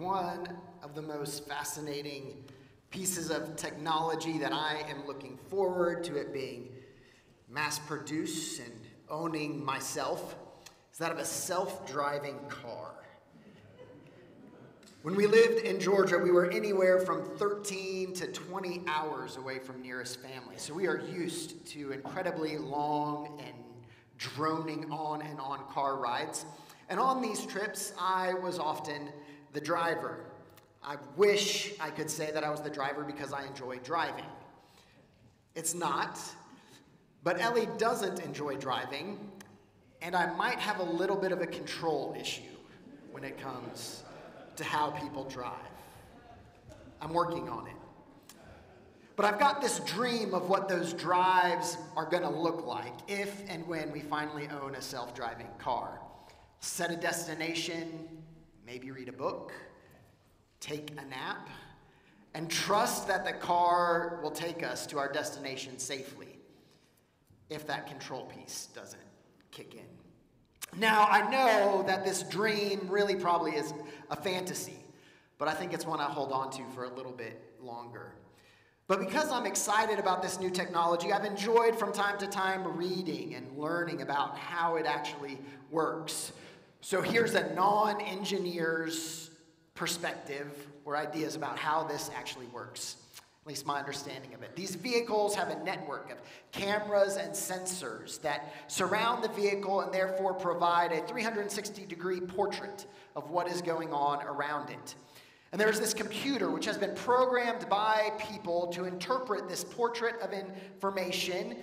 one of the most fascinating pieces of technology that I am looking forward to it being mass produced and owning myself is that of a self driving car. When we lived in Georgia, we were anywhere from 13 to 20 hours away from nearest family. So we are used to incredibly long and droning on and on car rides. And on these trips, I was often the driver. I wish I could say that I was the driver because I enjoy driving. It's not, but Ellie doesn't enjoy driving, and I might have a little bit of a control issue when it comes to how people drive. I'm working on it. But I've got this dream of what those drives are going to look like if and when we finally own a self driving car. Set a destination, maybe read a book, take a nap, and trust that the car will take us to our destination safely if that control piece doesn't kick in. Now, I know that this dream really probably is a fantasy, but I think it's one I hold on to for a little bit longer. But because I'm excited about this new technology, I've enjoyed from time to time reading and learning about how it actually works. So here's a non engineer's perspective or ideas about how this actually works at least my understanding of it. These vehicles have a network of cameras and sensors that surround the vehicle and therefore provide a 360 degree portrait of what is going on around it. And there's this computer which has been programmed by people to interpret this portrait of information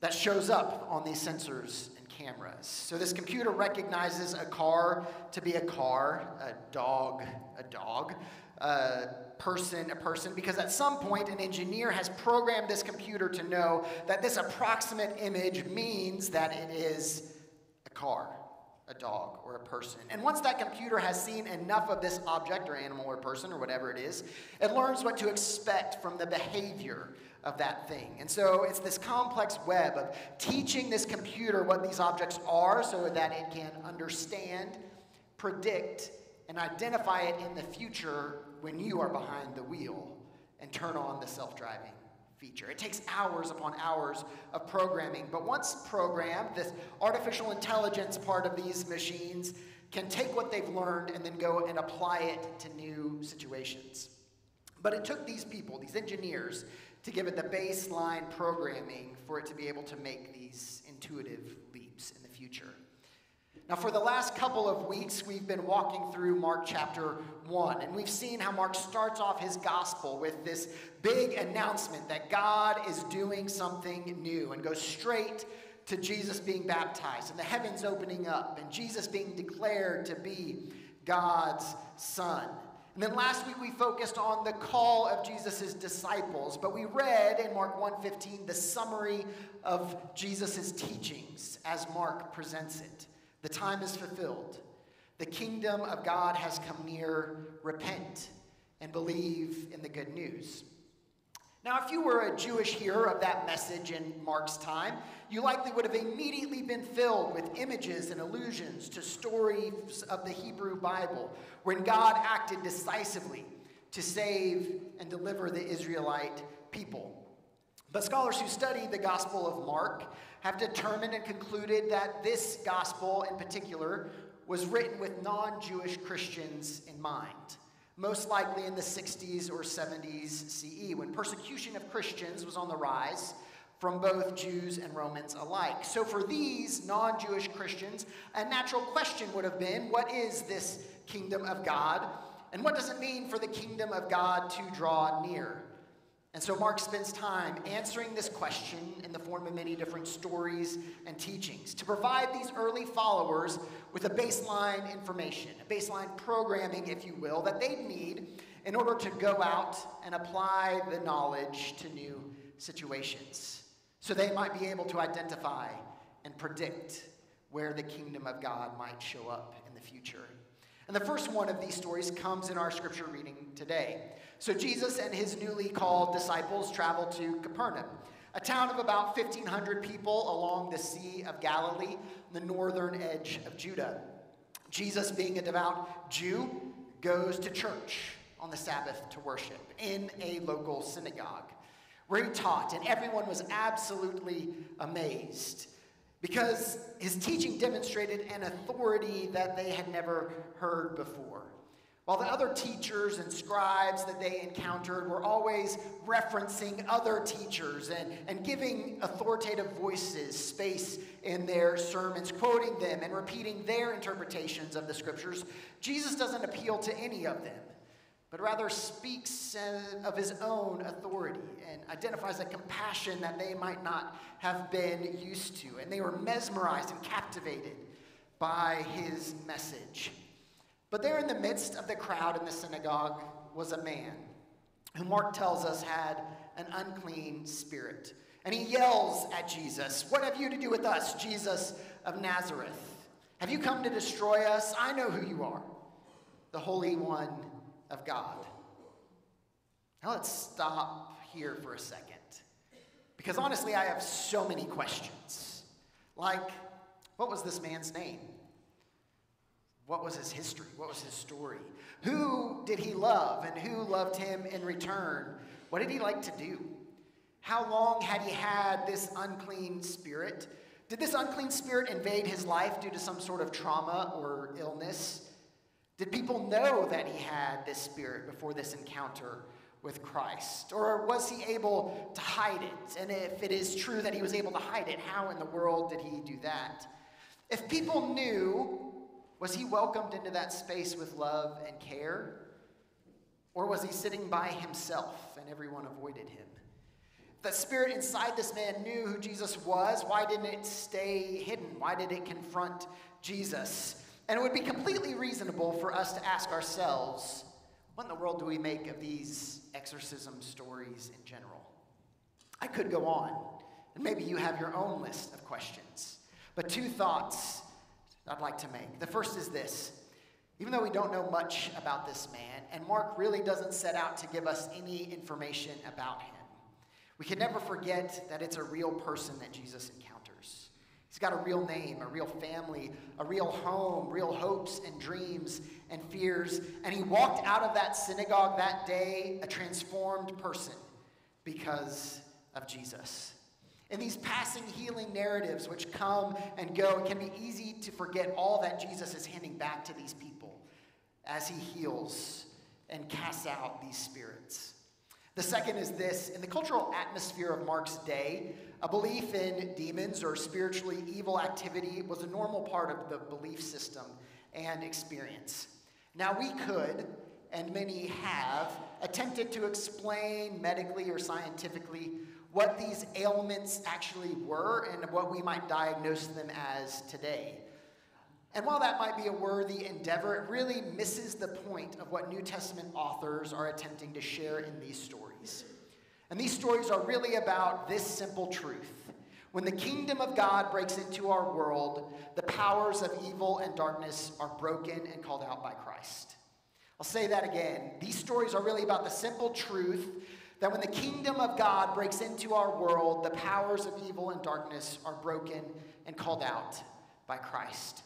that shows up on these sensors cameras. So this computer recognizes a car to be a car, a dog, a dog, a person a person because at some point an engineer has programmed this computer to know that this approximate image means that it is a car, a dog, or a person. And once that computer has seen enough of this object or animal or person or whatever it is, it learns what to expect from the behavior of that thing. And so it's this complex web of teaching this computer what these objects are so that it can understand, predict, and identify it in the future when you are behind the wheel and turn on the self driving feature. It takes hours upon hours of programming, but once programmed, this artificial intelligence part of these machines can take what they've learned and then go and apply it to new situations. But it took these people, these engineers, to give it the baseline programming for it to be able to make these intuitive leaps in the future. Now, for the last couple of weeks, we've been walking through Mark chapter 1, and we've seen how Mark starts off his gospel with this big announcement that God is doing something new and goes straight to Jesus being baptized and the heavens opening up and Jesus being declared to be God's Son. And then last week we focused on the call of Jesus' disciples, but we read in Mark 1:15 the summary of Jesus' teachings as Mark presents it. The time is fulfilled. The kingdom of God has come near. Repent and believe in the good news. Now, if you were a Jewish hearer of that message in Mark's time, you likely would have immediately been filled with images and allusions to stories of the Hebrew Bible when God acted decisively to save and deliver the Israelite people. But scholars who study the Gospel of Mark have determined and concluded that this gospel in particular was written with non Jewish Christians in mind, most likely in the 60s or 70s CE, when persecution of Christians was on the rise from both Jews and Romans alike. So, for these non Jewish Christians, a natural question would have been what is this kingdom of God? And what does it mean for the kingdom of God to draw near? And so Mark spends time answering this question in the form of many different stories and teachings to provide these early followers with a baseline information, a baseline programming, if you will, that they need in order to go out and apply the knowledge to new situations. So they might be able to identify and predict where the kingdom of God might show up in the future. And the first one of these stories comes in our scripture reading today. So Jesus and his newly called disciples traveled to Capernaum, a town of about 1,500 people along the Sea of Galilee, the northern edge of Judah. Jesus, being a devout Jew, goes to church on the Sabbath to worship in a local synagogue where he taught, and everyone was absolutely amazed because his teaching demonstrated an authority that they had never heard before. While the other teachers and scribes that they encountered were always referencing other teachers and, and giving authoritative voices space in their sermons, quoting them and repeating their interpretations of the scriptures, Jesus doesn't appeal to any of them, but rather speaks uh, of his own authority and identifies a compassion that they might not have been used to. And they were mesmerized and captivated by his message. But there in the midst of the crowd in the synagogue was a man who Mark tells us had an unclean spirit. And he yells at Jesus, What have you to do with us, Jesus of Nazareth? Have you come to destroy us? I know who you are, the Holy One of God. Now let's stop here for a second. Because honestly, I have so many questions. Like, what was this man's name? What was his history? What was his story? Who did he love and who loved him in return? What did he like to do? How long had he had this unclean spirit? Did this unclean spirit invade his life due to some sort of trauma or illness? Did people know that he had this spirit before this encounter with Christ? Or was he able to hide it? And if it is true that he was able to hide it, how in the world did he do that? If people knew was he welcomed into that space with love and care? Or was he sitting by himself and everyone avoided him? The spirit inside this man knew who Jesus was. Why didn't it stay hidden? Why did it confront Jesus? And it would be completely reasonable for us to ask ourselves what in the world do we make of these exorcism stories in general? I could go on, and maybe you have your own list of questions. But two thoughts I'd like to make. The first is this even though we don't know much about this man, and Mark really doesn't set out to give us any information about him, we can never forget that it's a real person that Jesus encounters. He's got a real name, a real family, a real home, real hopes and dreams and fears. And he walked out of that synagogue that day a transformed person because of Jesus. In these passing healing narratives which come and go, it can be easy to forget all that Jesus is handing back to these people as he heals and casts out these spirits. The second is this in the cultural atmosphere of Mark's day, a belief in demons or spiritually evil activity was a normal part of the belief system and experience. Now, we could, and many have, attempted to explain medically or scientifically what these ailments actually were and what we might diagnose them as today. And while that might be a worthy endeavor, it really misses the point of what New Testament authors are attempting to share in these stories. And these stories are really about this simple truth. When the kingdom of God breaks into our world, the powers of evil and darkness are broken and called out by Christ. I'll say that again. These stories are really about the simple truth that when the kingdom of God breaks into our world, the powers of evil and darkness are broken and called out by Christ.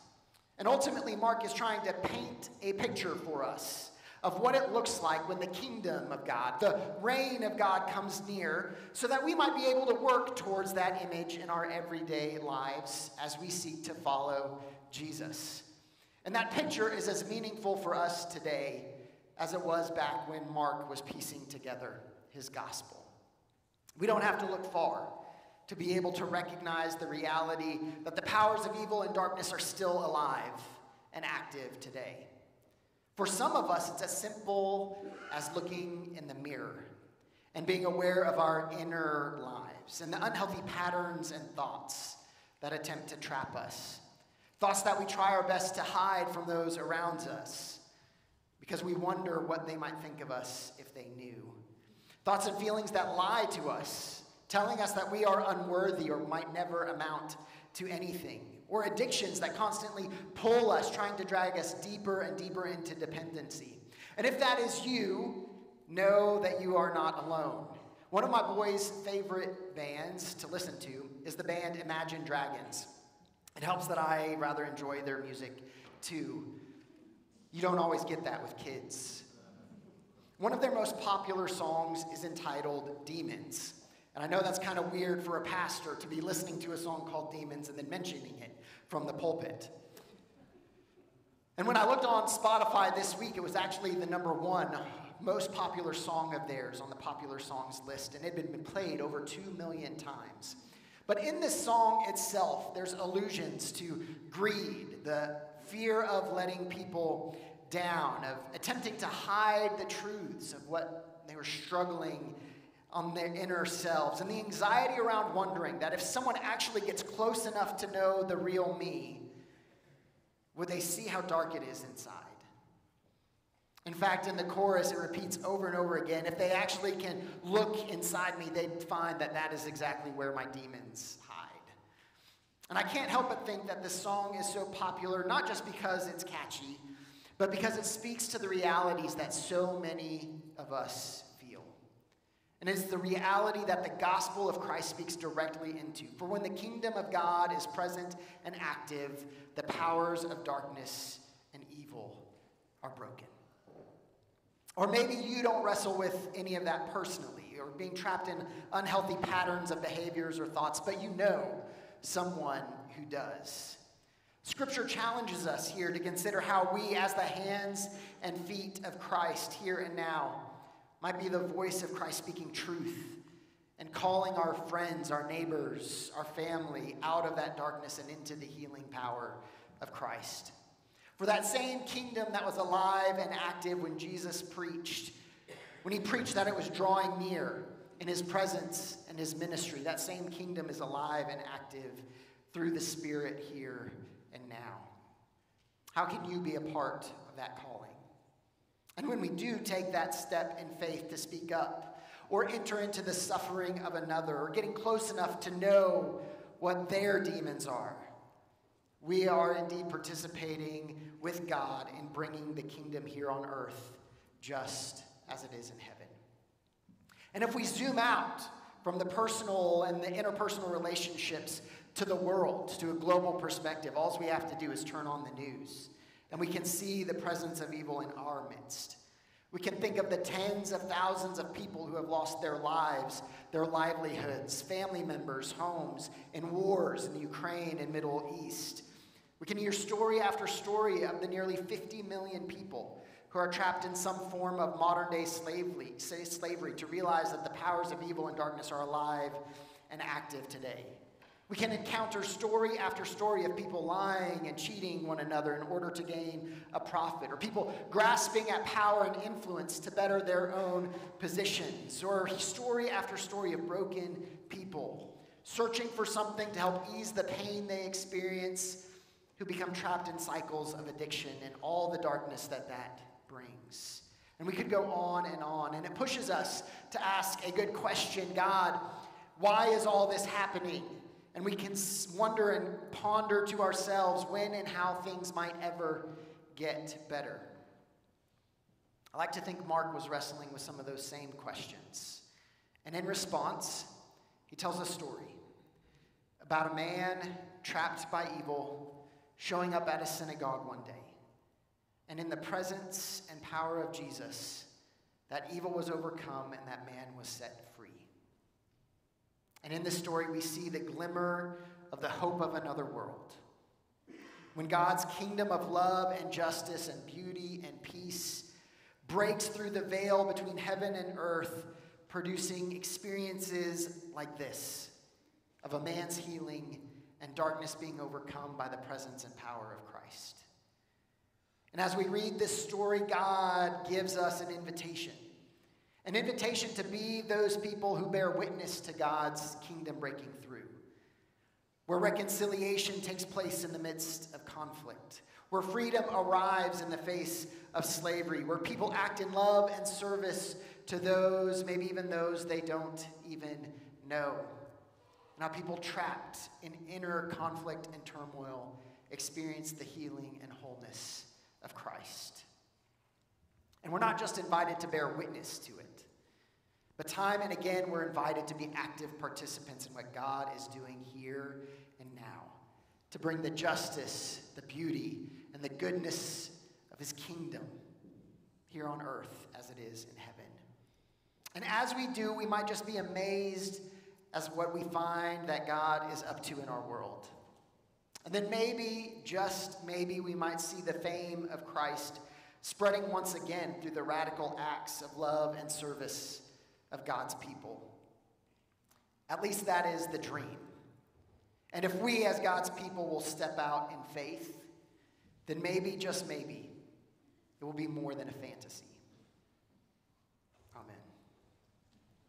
And ultimately, Mark is trying to paint a picture for us of what it looks like when the kingdom of God, the reign of God comes near, so that we might be able to work towards that image in our everyday lives as we seek to follow Jesus. And that picture is as meaningful for us today as it was back when Mark was piecing together his gospel. We don't have to look far to be able to recognize the reality that the powers of evil and darkness are still alive and active today. For some of us, it's as simple as looking in the mirror and being aware of our inner lives and the unhealthy patterns and thoughts that attempt to trap us. Thoughts that we try our best to hide from those around us because we wonder what they might think of us if they knew. Thoughts and feelings that lie to us, telling us that we are unworthy or might never amount to anything. Or addictions that constantly pull us, trying to drag us deeper and deeper into dependency. And if that is you, know that you are not alone. One of my boys' favorite bands to listen to is the band Imagine Dragons. It helps that I rather enjoy their music too. You don't always get that with kids. One of their most popular songs is entitled Demons. And I know that's kind of weird for a pastor to be listening to a song called Demons and then mentioning it from the pulpit. And when I looked on Spotify this week, it was actually the number one most popular song of theirs on the popular songs list, and it had been played over 2 million times. But in this song itself, there's allusions to greed, the fear of letting people down, of attempting to hide the truths of what they were struggling on their inner selves, and the anxiety around wondering that if someone actually gets close enough to know the real me, would they see how dark it is inside? In fact, in the chorus, it repeats over and over again if they actually can look inside me, they'd find that that is exactly where my demons hide. And I can't help but think that this song is so popular, not just because it's catchy, but because it speaks to the realities that so many of us feel. And it's the reality that the gospel of Christ speaks directly into. For when the kingdom of God is present and active, the powers of darkness and evil are broken. Or maybe you don't wrestle with any of that personally, or being trapped in unhealthy patterns of behaviors or thoughts, but you know someone who does. Scripture challenges us here to consider how we, as the hands and feet of Christ here and now, might be the voice of Christ speaking truth and calling our friends, our neighbors, our family out of that darkness and into the healing power of Christ. For that same kingdom that was alive and active when Jesus preached, when he preached that it was drawing near in his presence and his ministry, that same kingdom is alive and active through the Spirit here and now. How can you be a part of that calling? And when we do take that step in faith to speak up, or enter into the suffering of another, or getting close enough to know what their demons are, we are indeed participating with God in bringing the kingdom here on earth just as it is in heaven. And if we zoom out from the personal and the interpersonal relationships to the world, to a global perspective. All we have to do is turn on the news, and we can see the presence of evil in our midst. We can think of the tens of thousands of people who have lost their lives, their livelihoods, family members, homes, in wars in the Ukraine and Middle East. We can hear story after story of the nearly 50 million people who are trapped in some form of modern day slavery, slavery to realize that the powers of evil and darkness are alive and active today. We can encounter story after story of people lying and cheating one another in order to gain a profit, or people grasping at power and influence to better their own positions, or story after story of broken people searching for something to help ease the pain they experience, who become trapped in cycles of addiction and all the darkness that that brings. And we could go on and on, and it pushes us to ask a good question God, why is all this happening? And we can wonder and ponder to ourselves when and how things might ever get better. I like to think Mark was wrestling with some of those same questions. And in response, he tells a story about a man trapped by evil showing up at a synagogue one day. And in the presence and power of Jesus, that evil was overcome and that man was set and in this story, we see the glimmer of the hope of another world. When God's kingdom of love and justice and beauty and peace breaks through the veil between heaven and earth, producing experiences like this of a man's healing and darkness being overcome by the presence and power of Christ. And as we read this story, God gives us an invitation an invitation to be those people who bear witness to God's kingdom breaking through, where reconciliation takes place in the midst of conflict, where freedom arrives in the face of slavery, where people act in love and service to those, maybe even those they don't even know. Now, people trapped in inner conflict and turmoil experience the healing and wholeness of Christ. And we're not just invited to bear witness to it. But time and again, we're invited to be active participants in what God is doing here and now to bring the justice, the beauty, and the goodness of his kingdom here on earth as it is in heaven. And as we do, we might just be amazed as what we find that God is up to in our world. And then maybe, just maybe, we might see the fame of Christ spreading once again through the radical acts of love and service of God's people. At least that is the dream. And if we, as God's people, will step out in faith, then maybe, just maybe, it will be more than a fantasy.